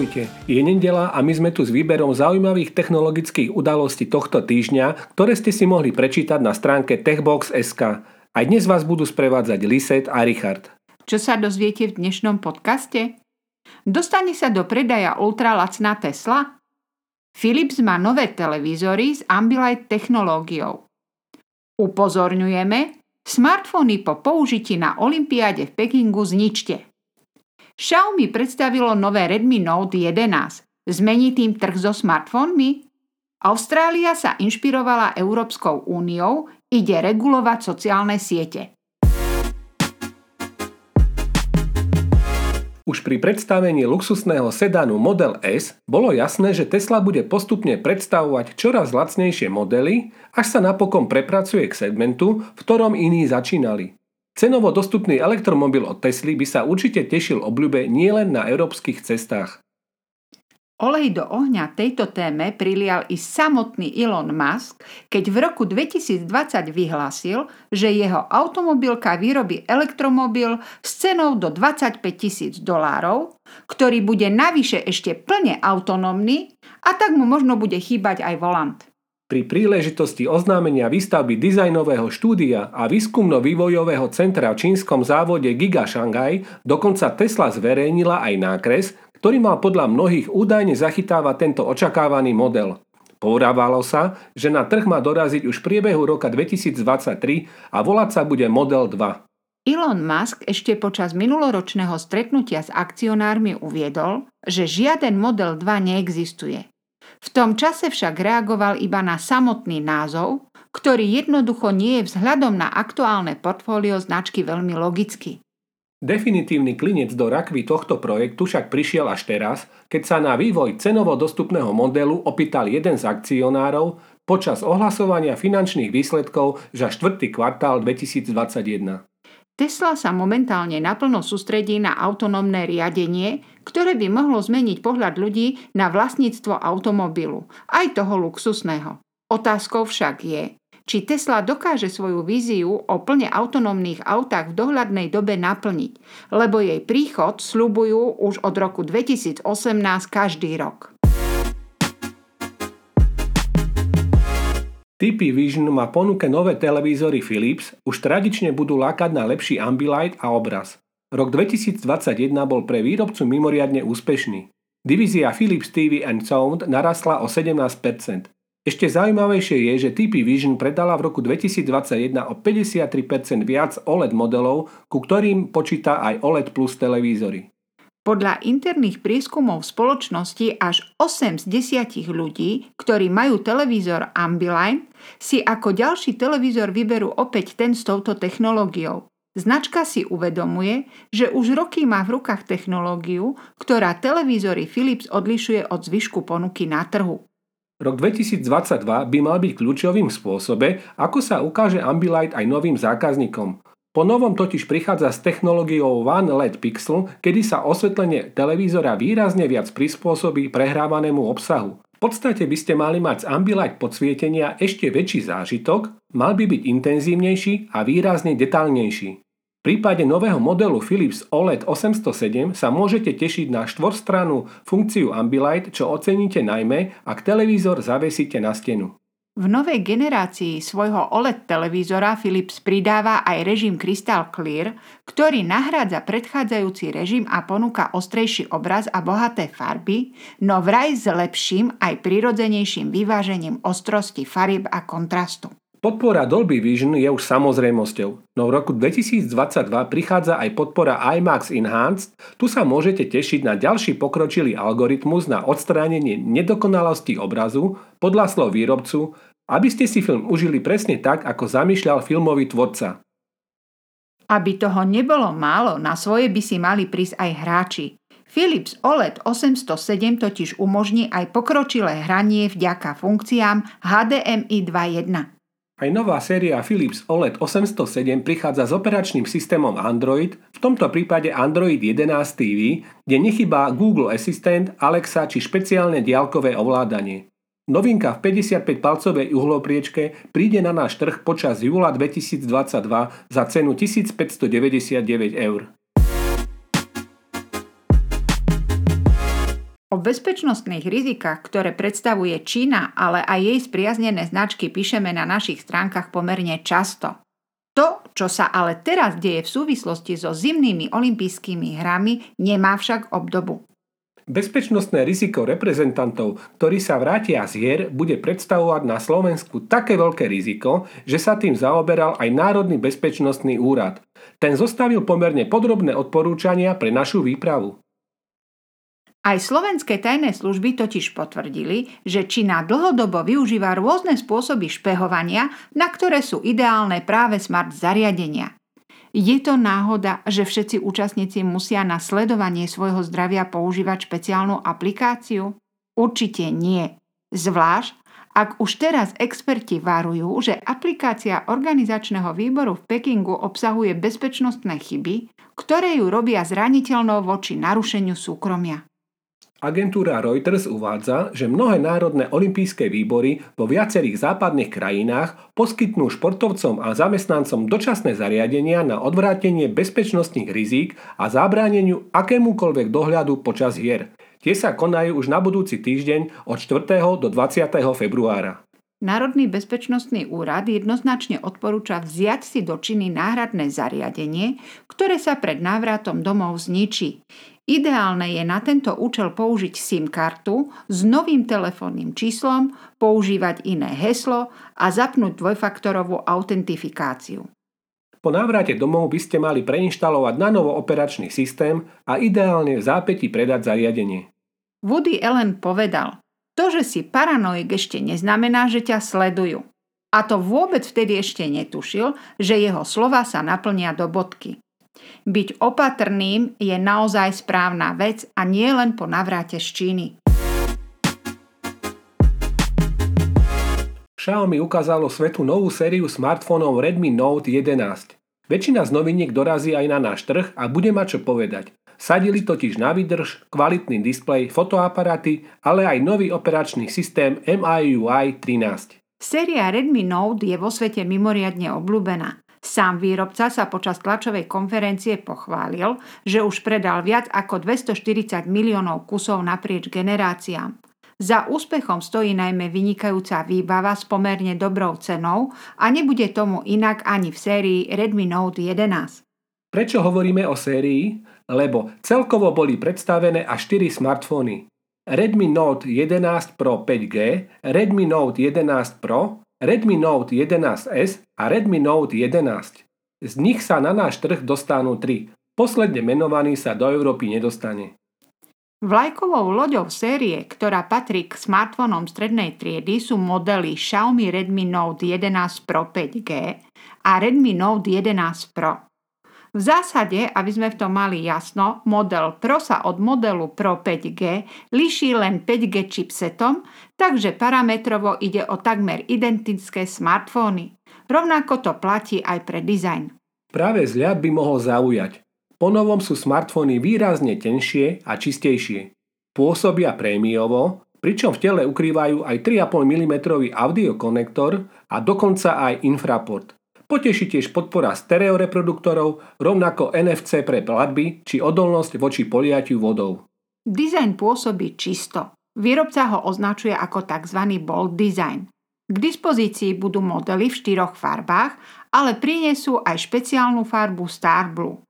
Ahojte, je nedela a my sme tu s výberom zaujímavých technologických udalostí tohto týždňa, ktoré ste si mohli prečítať na stránke techbox.sk. Aj dnes vás budú sprevádzať Liset a Richard. Čo sa dozviete v dnešnom podcaste? Dostane sa do predaja ultralacná Tesla? Philips má nové televízory s Ambilight technológiou. Upozorňujeme, smartfóny po použití na Olympiáde v Pekingu zničte. Xiaomi predstavilo nové Redmi Note 11. Zmení tým trh so smartfónmi? Austrália sa inšpirovala Európskou úniou, ide regulovať sociálne siete. Už pri predstavení luxusného sedánu Model S bolo jasné, že Tesla bude postupne predstavovať čoraz lacnejšie modely, až sa napokon prepracuje k segmentu, v ktorom iní začínali. Cenovo dostupný elektromobil od Tesly by sa určite tešil obľúbe nielen na európskych cestách. Olej do ohňa tejto téme prilial i samotný Elon Musk, keď v roku 2020 vyhlásil, že jeho automobilka vyrobí elektromobil s cenou do 25 tisíc dolárov, ktorý bude navyše ešte plne autonómny a tak mu možno bude chýbať aj volant. Pri príležitosti oznámenia výstavby dizajnového štúdia a výskumno-vývojového centra v čínskom závode Giga Shanghai dokonca Tesla zverejnila aj nákres, ktorý mal podľa mnohých údajne zachytávať tento očakávaný model. Povrávalo sa, že na trh má doraziť už v priebehu roka 2023 a volať sa bude Model 2. Elon Musk ešte počas minuloročného stretnutia s akcionármi uviedol, že žiaden Model 2 neexistuje. V tom čase však reagoval iba na samotný názov, ktorý jednoducho nie je vzhľadom na aktuálne portfólio značky veľmi logický. Definitívny klinec do rakvy tohto projektu však prišiel až teraz, keď sa na vývoj cenovo dostupného modelu opýtal jeden z akcionárov počas ohlasovania finančných výsledkov za štvrtý kvartál 2021. Tesla sa momentálne naplno sústredí na autonómne riadenie, ktoré by mohlo zmeniť pohľad ľudí na vlastníctvo automobilu, aj toho luxusného. Otázkou však je, či Tesla dokáže svoju víziu o plne autonómnych autách v dohľadnej dobe naplniť, lebo jej príchod slubujú už od roku 2018 každý rok. TP Vision má ponuke nové televízory Philips, už tradične budú lákať na lepší ambilight a obraz. Rok 2021 bol pre výrobcu mimoriadne úspešný. Divízia Philips TV and Sound narastla o 17%. Ešte zaujímavejšie je, že TP Vision predala v roku 2021 o 53% viac OLED modelov, ku ktorým počíta aj OLED Plus televízory. Podľa interných prieskumov spoločnosti až 8 z 10 ľudí, ktorí majú televízor Ambilight, si ako ďalší televízor vyberú opäť ten s touto technológiou. Značka si uvedomuje, že už roky má v rukách technológiu, ktorá televízory Philips odlišuje od zvyšku ponuky na trhu. Rok 2022 by mal byť kľúčovým spôsobe, ako sa ukáže Ambilight aj novým zákazníkom. Po novom totiž prichádza s technológiou One LED Pixel, kedy sa osvetlenie televízora výrazne viac prispôsobí prehrávanému obsahu. V podstate by ste mali mať z Ambilight podsvietenia ešte väčší zážitok, mal by byť intenzívnejší a výrazne detálnejší. V prípade nového modelu Philips OLED 807 sa môžete tešiť na štvorstrannú funkciu Ambilight, čo oceníte najmä, ak televízor zavesíte na stenu. V novej generácii svojho OLED televízora Philips pridáva aj režim Crystal Clear, ktorý nahrádza predchádzajúci režim a ponúka ostrejší obraz a bohaté farby, no vraj s lepším aj prirodzenejším vyvážením ostrosti farieb a kontrastu. Podpora Dolby Vision je už samozrejmosťou, no v roku 2022 prichádza aj podpora IMAX Enhanced, tu sa môžete tešiť na ďalší pokročilý algoritmus na odstránenie nedokonalosti obrazu podľa slov výrobcu, aby ste si film užili presne tak, ako zamýšľal filmový tvorca. Aby toho nebolo málo, na svoje by si mali prísť aj hráči. Philips OLED 807 totiž umožní aj pokročilé hranie vďaka funkciám HDMI 2.1. Aj nová séria Philips OLED 807 prichádza s operačným systémom Android, v tomto prípade Android 11 TV, kde nechybá Google Assistant, Alexa či špeciálne diálkové ovládanie. Novinka v 55-palcovej uhlopriečke príde na náš trh počas júla 2022 za cenu 1599 eur. O bezpečnostných rizikách, ktoré predstavuje Čína, ale aj jej spriaznené značky píšeme na našich stránkach pomerne často. To, čo sa ale teraz deje v súvislosti so zimnými olympijskými hrami, nemá však obdobu. Bezpečnostné riziko reprezentantov, ktorí sa vrátia z hier, bude predstavovať na Slovensku také veľké riziko, že sa tým zaoberal aj Národný bezpečnostný úrad. Ten zostavil pomerne podrobné odporúčania pre našu výpravu. Aj slovenské tajné služby totiž potvrdili, že Čína dlhodobo využíva rôzne spôsoby špehovania, na ktoré sú ideálne práve smart zariadenia. Je to náhoda, že všetci účastníci musia na sledovanie svojho zdravia používať špeciálnu aplikáciu? Určite nie. Zvlášť, ak už teraz experti varujú, že aplikácia organizačného výboru v Pekingu obsahuje bezpečnostné chyby, ktoré ju robia zraniteľnou voči narušeniu súkromia. Agentúra Reuters uvádza, že mnohé národné olympijské výbory vo viacerých západných krajinách poskytnú športovcom a zamestnancom dočasné zariadenia na odvrátenie bezpečnostných rizík a zabráneniu akémukoľvek dohľadu počas hier. Tie sa konajú už na budúci týždeň od 4. do 20. februára. Národný bezpečnostný úrad jednoznačne odporúča vziať si do činy náhradné zariadenie, ktoré sa pred návratom domov zničí. Ideálne je na tento účel použiť SIM kartu s novým telefónnym číslom, používať iné heslo a zapnúť dvojfaktorovú autentifikáciu. Po návrate domov by ste mali preinštalovať na novo operačný systém a ideálne v zápäti predať zariadenie. Woody Allen povedal, to, že si paranoik ešte neznamená, že ťa sledujú. A to vôbec vtedy ešte netušil, že jeho slova sa naplnia do bodky. Byť opatrným je naozaj správna vec a nie len po navráte z Číny. Xiaomi ukázalo svetu novú sériu smartfónov Redmi Note 11. Väčšina z noviniek dorazí aj na náš trh a bude mať čo povedať. Sadili totiž na výdrž, kvalitný displej, fotoaparáty, ale aj nový operačný systém MIUI 13. Séria Redmi Note je vo svete mimoriadne obľúbená. Sám výrobca sa počas tlačovej konferencie pochválil, že už predal viac ako 240 miliónov kusov naprieč generáciám. Za úspechom stojí najmä vynikajúca výbava s pomerne dobrou cenou a nebude tomu inak ani v sérii Redmi Note 11. Prečo hovoríme o sérii? Lebo celkovo boli predstavené až 4 smartfóny. Redmi Note 11 Pro 5G, Redmi Note 11 Pro, Redmi Note 11S a Redmi Note 11. Z nich sa na náš trh dostanú 3. Posledne menovaný sa do Európy nedostane. Vlajkovou loďou série, ktorá patrí k smartfónom strednej triedy, sú modely Xiaomi Redmi Note 11 Pro 5G a Redmi Note 11 Pro. V zásade, aby sme v tom mali jasno, model Pro sa od modelu Pro 5G líši len 5G chipsetom, takže parametrovo ide o takmer identické smartfóny. Rovnako to platí aj pre dizajn. Práve zľad by mohol zaujať. Po novom sú smartfóny výrazne tenšie a čistejšie. Pôsobia prémiovo, pričom v tele ukrývajú aj 3,5 mm audiokonektor a dokonca aj infraport. Poteší tiež podpora stereoreproduktorov, rovnako NFC pre platby či odolnosť voči poliatiu vodou. Dizajn pôsobí čisto. Výrobca ho označuje ako tzv. bold design. K dispozícii budú modely v štyroch farbách, ale prinesú aj špeciálnu farbu Star Blue.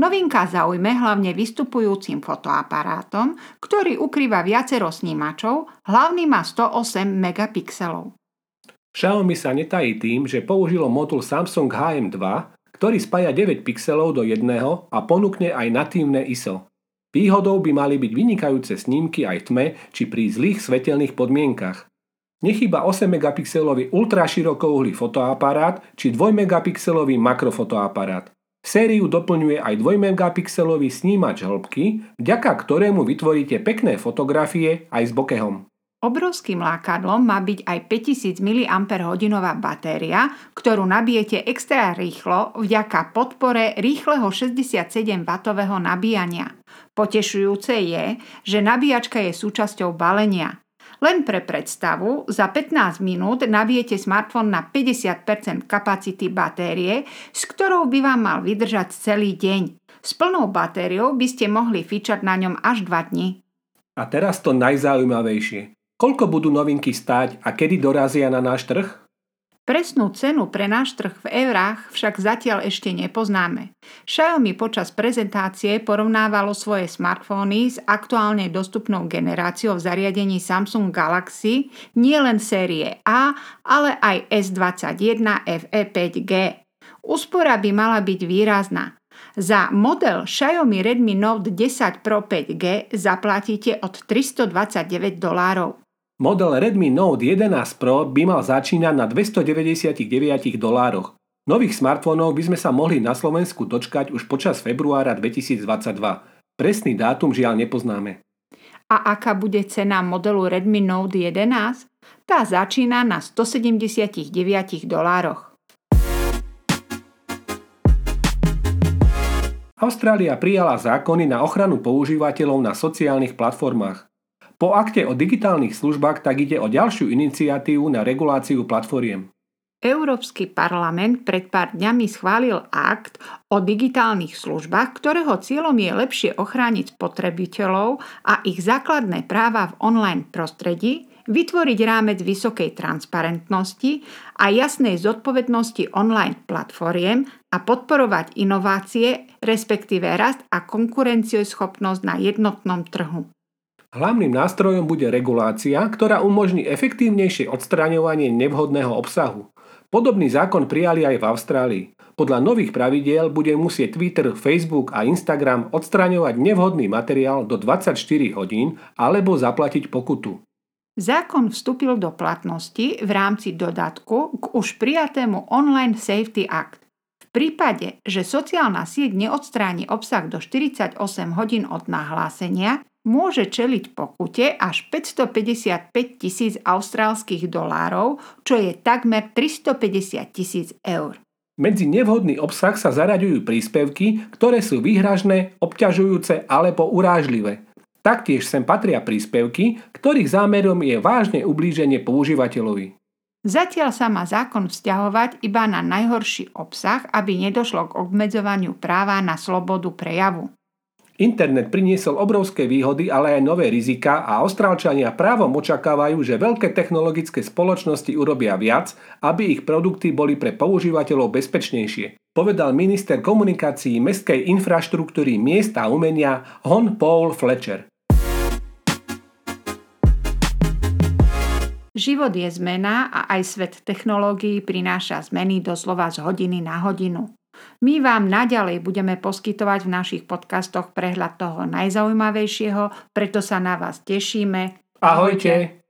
Novinka zaujme hlavne vystupujúcim fotoaparátom, ktorý ukrýva viacero snímačov, hlavný má 108 megapixelov. Xiaomi sa netají tým, že použilo modul Samsung HM2, ktorý spája 9 pixelov do jedného a ponúkne aj natívne ISO. Výhodou by mali byť vynikajúce snímky aj v tme či pri zlých svetelných podmienkach. Nechýba 8 megapixelový ultraširokouhlý fotoaparát či 2 megapixelový makrofotoaparát. Sériu doplňuje aj 2 megapixelový snímač hĺbky, vďaka ktorému vytvoríte pekné fotografie aj s bokehom. Obrovským lákadlom má byť aj 5000 mAh batéria, ktorú nabijete extra rýchlo vďaka podpore rýchleho 67W nabíjania. Potešujúce je, že nabíjačka je súčasťou balenia. Len pre predstavu, za 15 minút nabijete smartfón na 50% kapacity batérie, s ktorou by vám mal vydržať celý deň. S plnou batériou by ste mohli fičať na ňom až 2 dni. A teraz to najzaujímavejšie. Koľko budú novinky stáť a kedy dorazia na náš trh? Presnú cenu pre náš trh v eurách však zatiaľ ešte nepoznáme. Xiaomi počas prezentácie porovnávalo svoje smartfóny s aktuálne dostupnou generáciou v zariadení Samsung Galaxy nielen série A, ale aj S21 FE 5G. Úspora by mala byť výrazná. Za model Xiaomi Redmi Note 10 Pro 5G zaplatíte od 329 dolárov. Model Redmi Note 11 Pro by mal začínať na 299 dolároch. Nových smartfónov by sme sa mohli na Slovensku dočkať už počas februára 2022. Presný dátum žiaľ nepoznáme. A aká bude cena modelu Redmi Note 11? Tá začína na 179 dolároch. Austrália prijala zákony na ochranu používateľov na sociálnych platformách. Po akte o digitálnych službách tak ide o ďalšiu iniciatívu na reguláciu platformiem. Európsky parlament pred pár dňami schválil akt o digitálnych službách, ktorého cieľom je lepšie ochrániť spotrebiteľov a ich základné práva v online prostredí, vytvoriť rámec vysokej transparentnosti a jasnej zodpovednosti online platformiem a podporovať inovácie, respektíve rast a konkurencioschopnosť na jednotnom trhu. Hlavným nástrojom bude regulácia, ktorá umožní efektívnejšie odstraňovanie nevhodného obsahu. Podobný zákon prijali aj v Austrálii. Podľa nových pravidiel bude musieť Twitter, Facebook a Instagram odstraňovať nevhodný materiál do 24 hodín alebo zaplatiť pokutu. Zákon vstúpil do platnosti v rámci dodatku k už prijatému Online Safety Act. V prípade, že sociálna sieť neodstráni obsah do 48 hodín od nahlásenia, môže čeliť pokute až 555 tisíc austrálskych dolárov, čo je takmer 350 tisíc eur. Medzi nevhodný obsah sa zaraďujú príspevky, ktoré sú výhražné, obťažujúce alebo urážlivé. Taktiež sem patria príspevky, ktorých zámerom je vážne ublíženie používateľovi. Zatiaľ sa má zákon vzťahovať iba na najhorší obsah, aby nedošlo k obmedzovaniu práva na slobodu prejavu. Internet priniesol obrovské výhody, ale aj nové rizika a Austrálčania právom očakávajú, že veľké technologické spoločnosti urobia viac, aby ich produkty boli pre používateľov bezpečnejšie. Povedal minister komunikácií mestskej infraštruktúry miesta a umenia Hon Paul Fletcher. Život je zmena a aj svet technológií prináša zmeny doslova z hodiny na hodinu. My vám naďalej budeme poskytovať v našich podcastoch prehľad toho najzaujímavejšieho, preto sa na vás tešíme. Ahojte!